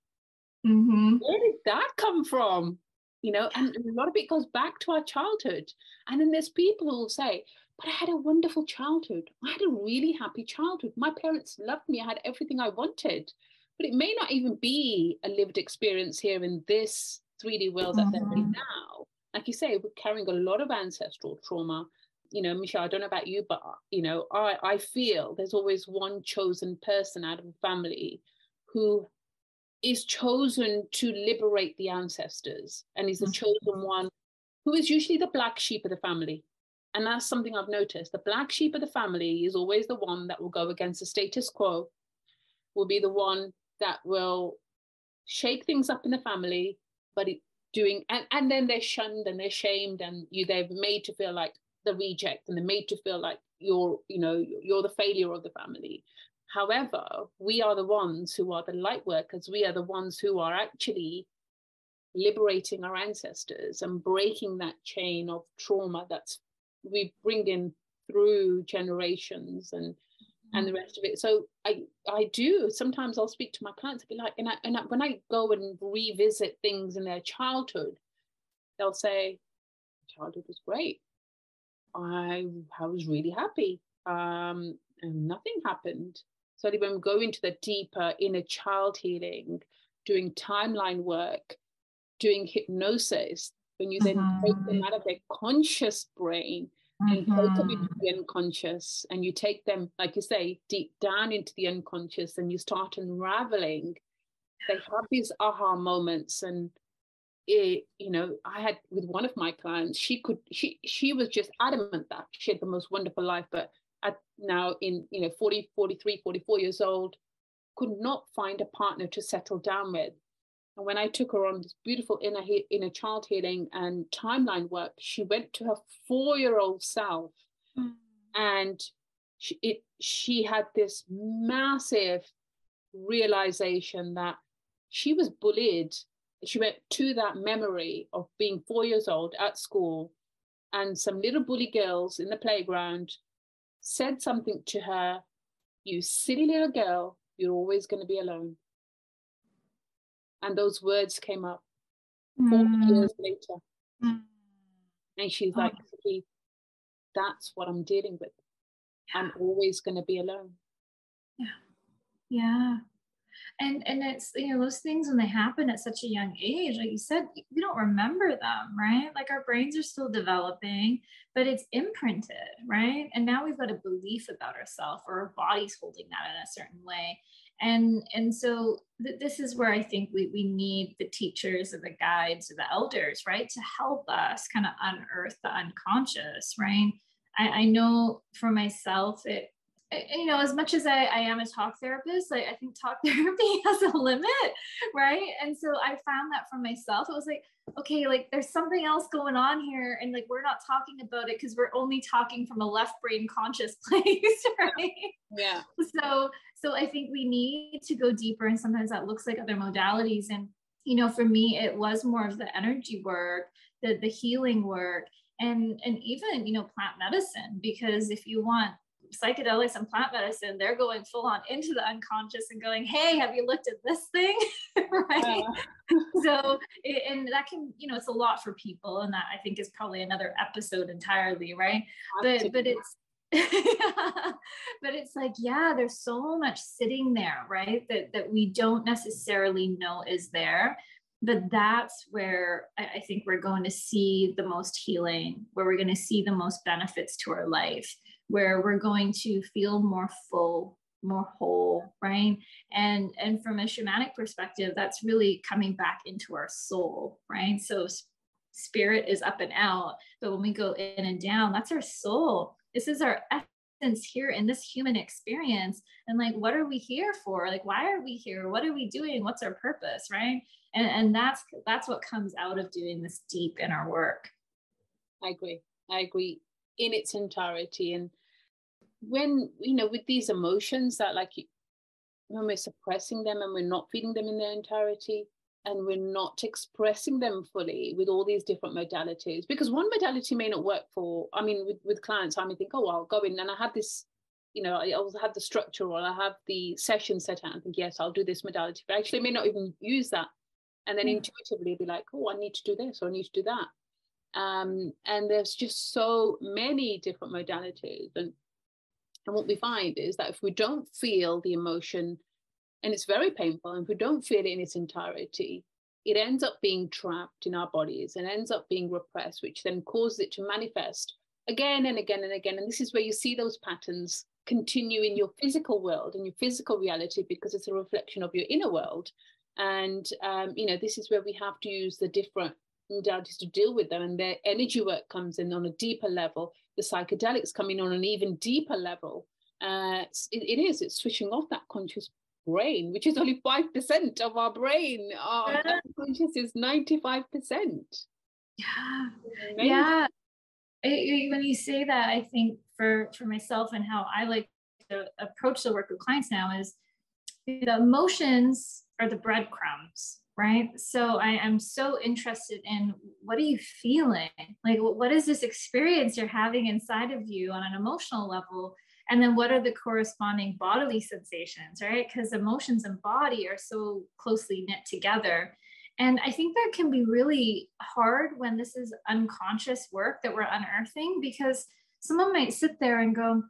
Mm-hmm. Where did that come from? You know, and a lot of it goes back to our childhood. And then there's people who will say, but I had a wonderful childhood. I had a really happy childhood. My parents loved me. I had everything I wanted. But it may not even be a lived experience here in this 3D world that mm-hmm. they're in now. Like you say, we're carrying a lot of ancestral trauma. You know, Michelle, I don't know about you, but you know, I, I feel there's always one chosen person out of a family who is chosen to liberate the ancestors and is the mm-hmm. chosen one who is usually the black sheep of the family and that's something I've noticed. The black sheep of the family is always the one that will go against the status quo, will be the one that will shake things up in the family, but it doing and, and then they're shunned and they're shamed and you they're made to feel like the reject and they're made to feel like you're, you know, you're the failure of the family. However, we are the ones who are the light workers. We are the ones who are actually liberating our ancestors and breaking that chain of trauma that's we bring in through generations and mm-hmm. and the rest of it so i i do sometimes i'll speak to my clients and be like and, I, and I, when i go and revisit things in their childhood they'll say childhood was great i i was really happy um and nothing happened so when we go into the deeper inner child healing doing timeline work doing hypnosis when you then mm-hmm. take them out of their conscious brain and mm-hmm. take them into mm-hmm. the unconscious and you take them like you say deep down into the unconscious and you start unraveling they have these aha moments and it you know i had with one of my clients she could she she was just adamant that she had the most wonderful life but at now in you know 40 43 44 years old could not find a partner to settle down with and when I took her on this beautiful inner, he- inner child healing and timeline work, she went to her four year old self mm. and she, it, she had this massive realization that she was bullied. She went to that memory of being four years old at school, and some little bully girls in the playground said something to her You silly little girl, you're always going to be alone and those words came up mm. 40 years later. Mm. And she's like, oh. that's what I'm dealing with. Yeah. I'm always going to be alone. Yeah. Yeah. And and it's you know those things when they happen at such a young age like you said we don't remember them right? Like our brains are still developing but it's imprinted right? And now we've got a belief about ourselves or our body's holding that in a certain way. And and so th- this is where i think we, we need the teachers or the guides or the elders right to help us kind of unearth the unconscious right? I, I know for myself it you know, as much as I, I am a talk therapist, I, I think talk therapy has a limit, right? And so I found that for myself. It was like, okay, like there's something else going on here, and like we're not talking about it because we're only talking from a left brain conscious place, right? Yeah. So, so I think we need to go deeper, and sometimes that looks like other modalities. And you know, for me, it was more of the energy work, the the healing work, and and even you know plant medicine because if you want psychedelics and plant medicine, they're going full on into the unconscious and going, Hey, have you looked at this thing? right. so, and that can, you know, it's a lot for people. And that I think is probably another episode entirely. Right. But, but it's, but it's like yeah there's so much sitting there right that that we don't necessarily know is there but that's where I, think we're going to see the most healing where we're going to see the most benefits to our life where we're going to feel more full more whole right? And and from a shamanic perspective that's really coming back into our soul right? So spirit is up and out but when we go in and down that's our soul. This is our essence here in this human experience. And like what are we here for? Like why are we here? What are we doing? What's our purpose right? And and that's that's what comes out of doing this deep inner work. I agree. I agree in its entirety. And when you know with these emotions that like when we're suppressing them and we're not feeding them in their entirety and we're not expressing them fully with all these different modalities because one modality may not work for i mean with, with clients i may think oh i'll go in and i have this you know i also have the structure or i have the session set out and think yes i'll do this modality but actually I may not even use that and then mm. intuitively be like oh i need to do this or i need to do that um, and there's just so many different modalities and and what we find is that if we don't feel the emotion, and it's very painful, and if we don't feel it in its entirety, it ends up being trapped in our bodies and ends up being repressed, which then causes it to manifest again and again and again. And this is where you see those patterns continue in your physical world and your physical reality because it's a reflection of your inner world. And um, you know, this is where we have to use the different modalities to deal with them, and their energy work comes in on a deeper level the psychedelics coming on an even deeper level. Uh, it, it is, it's switching off that conscious brain, which is only 5% of our brain. Our yeah. conscious is 95%. Yeah. Amazing. Yeah. It, when you say that, I think for, for myself and how I like to approach the work with clients now is the emotions are the breadcrumbs right? So i am so interested in what are you feeling? Like what is this experience you're having inside of you on an emotional level? And then what are the corresponding bodily sensations right? Because emotions and body are so closely knit together. And i think that can be really hard when this is unconscious work that we're unearthing because someone might sit there and go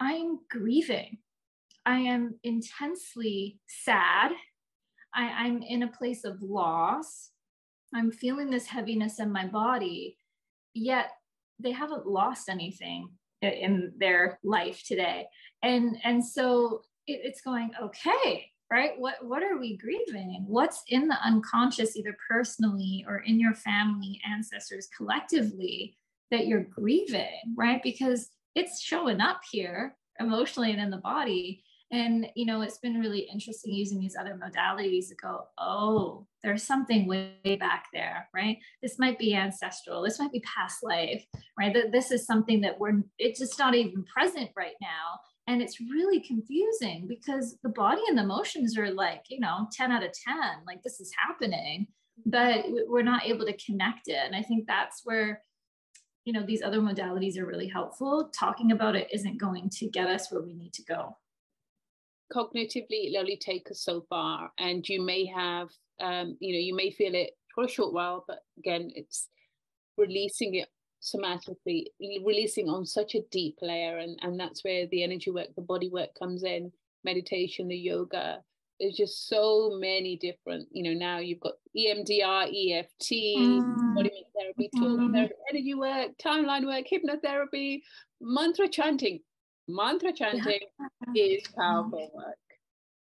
i'm grieving. I am intensely sad I, I'm in a place of loss. I'm feeling this heaviness in my body, yet they haven't lost anything in their life today. And and so it, it's going, okay, right? What what are we grieving? What's in the unconscious, either personally or in your family, ancestors collectively, that you're grieving, right? Because it's showing up here emotionally and in the body and you know it's been really interesting using these other modalities to go oh there's something way back there right? This might be ancestral. This might be past life right? This is something that we're it's just not even present right now. And it's really confusing because the body and the emotions are like you know 10 out of 10 like this is happening but we're not able to connect it. And i think that's where you know these other modalities are really helpful. Talking about it isn't going to get us where we need to go cognitively it'll only take us so far and you may have um, you know you may feel it for a short while but again it's releasing it somatically releasing on such a deep layer and and that's where the energy work the body work comes in meditation the yoga there's just so many different, you know, now you've got EMDR, EFT, mm. body therapy, talk mm. therapy, energy work, timeline work, hypnotherapy, mantra chanting. Mantra chanting yeah. is powerful work.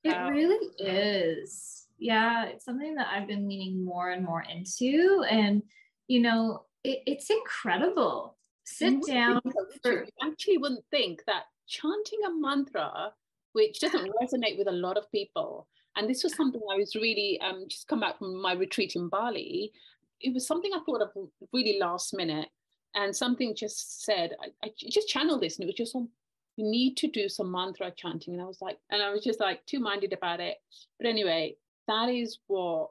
It really is. Yeah, it's something that I've been leaning more and more into. And, you know, it, it's incredible. Sit down. For... You actually wouldn't think that chanting a mantra which doesn't resonate with a lot of people. And this was something I was really um, just come back from my retreat in Bali. It was something I thought of really last minute, and something just said, I, I just channeled this, and it was just on. You need to do some mantra chanting, and I was like, and I was just like two minded about it. But anyway, that is what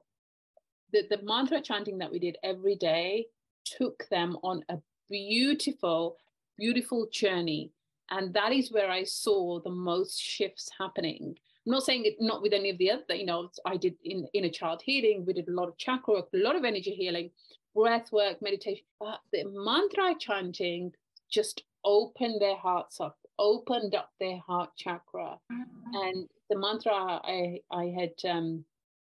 the, the mantra chanting that we did every day took them on a beautiful, beautiful journey. And that is where i saw the most shifts happening. I'm not saying it not with any of the other you know i did in inner child healing we did a lot of chakra work a lot of energy healing breath work meditation. But the mantra chanting just opened their hearts up opened up their heart chakra mm-hmm. and the mantra i i had um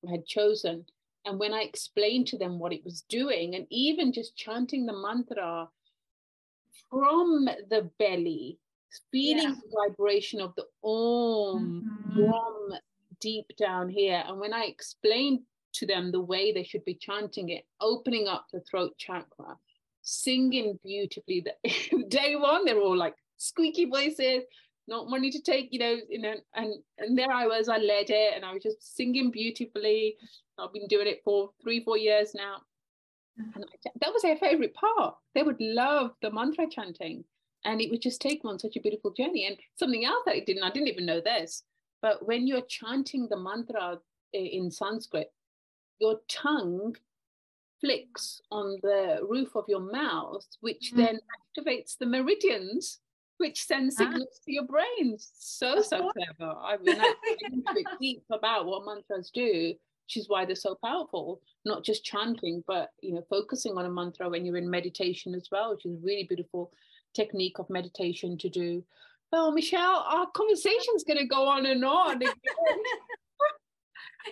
had chosen and when i explained to them what it was doing and even just chanting the mantra from the belly feeling yeah. the vibration of the om mm-hmm. from deep down here. And when I explained to them the way they should be chanting it, opening up the throat chakra, singing beautifully. Day one, they're all like squeaky voices, not wanting to take, you know, you know, and and there I was, I led it, and I was just singing beautifully. I've been doing it for three, four years now. Mm. And I, that was their favorite part. They would love the mantra chanting and it would just take them on such a beautiful journey. And something else that I didn't, I didn't even know this, but when you're chanting the mantra in Sanskrit, your tongue flicks on the roof of your mouth, which mm. then activates the meridians, which send ah. signals ah. to your brain. So, so clever. I've been actually deep about what mantras do, which is why they're so powerful. Not just chanting, but you know, focusing on a mantra when you're in meditation as well, which is a really beautiful technique of meditation to do. Well, Michelle, our conversation's going to go on and on.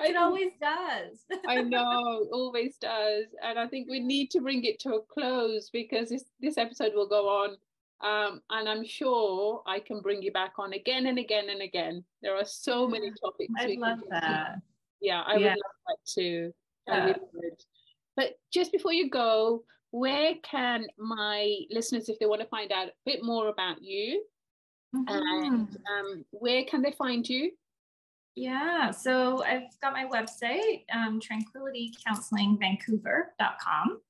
it always does. I know, always does. And I think we need to bring it to a close because this, this episode will go on. Um, and I'm sure I can bring you back on again and again and again. There are so many topics. I'd love that. Yeah, I yeah. would love that too. Yeah. Really. But just before you go, where can my listeners, if they want to find out a bit more about you, mm-hmm. and um, where can they find you? Yeah, so I've got my website, um, tranquilitycounselingvancouver.com.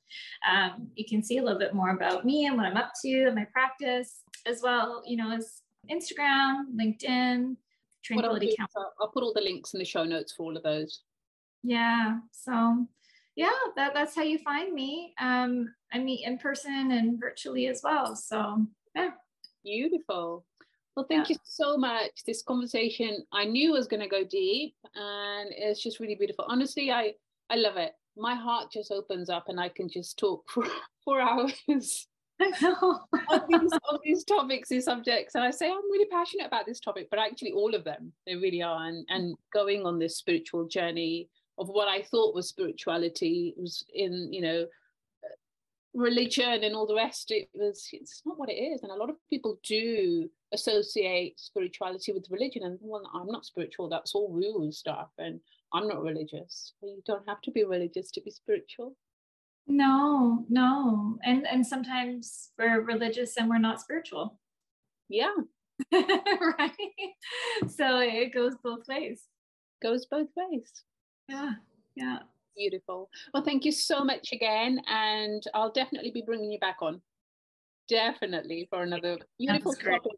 Um, you can see a little bit more about me and what I'm up to and my practice, as well, you know, as Instagram, LinkedIn, Tranquility Counseling. I'll put all the links in the show notes for all of those. Yeah, so yeah, that, that's how you find me. Um, I meet in person and virtually as well. So yeah. Beautiful. Well, thank yeah. you so much. This conversation I knew was going to go deep, and it's just really beautiful. Honestly, I I love it. My heart just opens up, and I can just talk for four hours. On, these, on these topics, these subjects, and I say I'm really passionate about this topic, but actually all of them, they really are. And and going on this spiritual journey of what I thought was spirituality was in, you know, religion and all the rest. It was, it's not what it is. And a lot of people do associate spirituality with religion. And well, I'm not spiritual, that's all woo stuff. And I'm not religious. You don't have to be religious to be spiritual. No, no. And and sometimes we're religious and we're not spiritual. Yeah. right. So it goes both ways. Goes both ways. Yeah, yeah. Beautiful. Well, thank you so much again. And I'll definitely be bringing you back on. Definitely for another beautiful topic.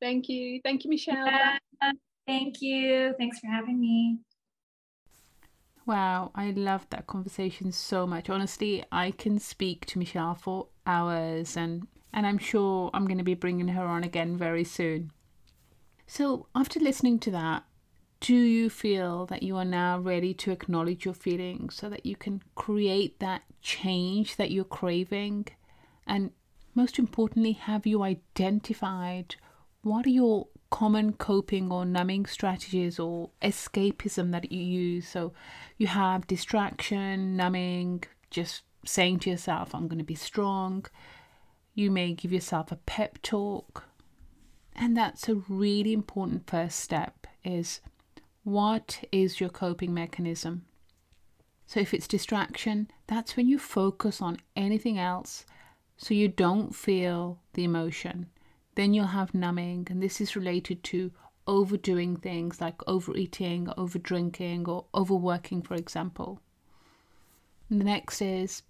Thank you. Thank you, Michelle. Yeah, thank you. Thanks for having me. Wow, I loved that conversation so much. Honestly, I can speak to Michelle for hours and and I'm sure I'm going to be bringing her on again very soon. So, after listening to that, do you feel that you are now ready to acknowledge your feelings so that you can create that change that you're craving? And most importantly, have you identified what are your common coping or numbing strategies or escapism that you use. So you have distraction, numbing, just saying to yourself, I'm going to be strong. You may give yourself a pep talk. And that's a really important first step is what is your coping mechanism? So if it's distraction, that's when you focus on anything else so you don't feel the emotion. Then you'll have numbing, and this is related to overdoing things like overeating, overdrinking, or overworking, for example. And the next is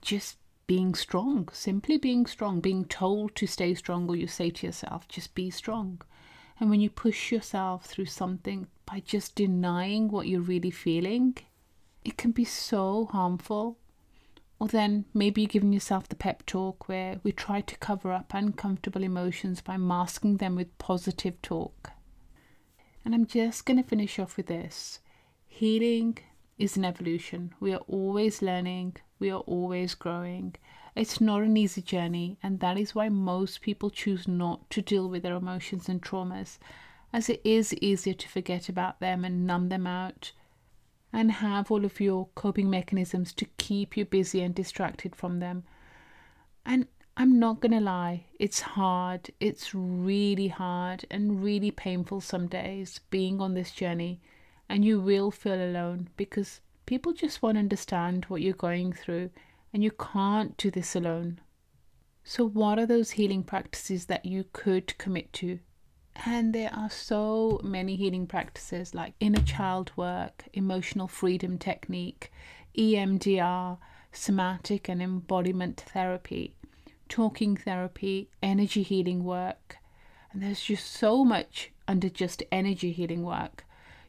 just being strong, simply being strong, being told to stay strong, or you say to yourself, just be strong. And when you push yourself through something by just denying what you're really feeling, it can be so harmful or then maybe you're giving yourself the pep talk where we try to cover up uncomfortable emotions by masking them with positive talk. And I'm just going to finish off with this healing is an evolution. We are always learning, we are always growing. It's not an easy journey, and that is why most people choose not to deal with their emotions and traumas, as it is easier to forget about them and numb them out and have all of your coping mechanisms to keep you busy and distracted from them. And I'm not going to lie, it's hard. It's really hard and really painful some days being on this journey. And you will feel alone because people just won't understand what you're going through, and you can't do this alone. So, what are those healing practices that you could commit to and there are so many healing practices like inner child work, emotional freedom technique, EMDR, somatic and embodiment therapy, talking therapy, energy healing work. And there's just so much under just energy healing work.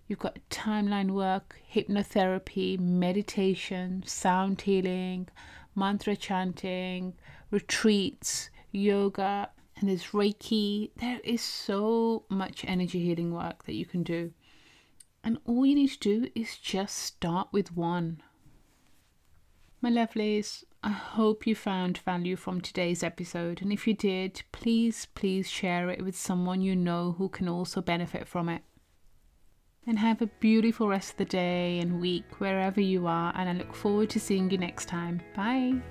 You've got timeline work, hypnotherapy, meditation, sound healing, mantra chanting, retreats, yoga, and there's Reiki. There is so much energy healing work that you can do. And all you need to do is just start with one. My lovelies, I hope you found value from today's episode. And if you did, please, please share it with someone you know who can also benefit from it. And have a beautiful rest of the day and week wherever you are. And I look forward to seeing you next time. Bye.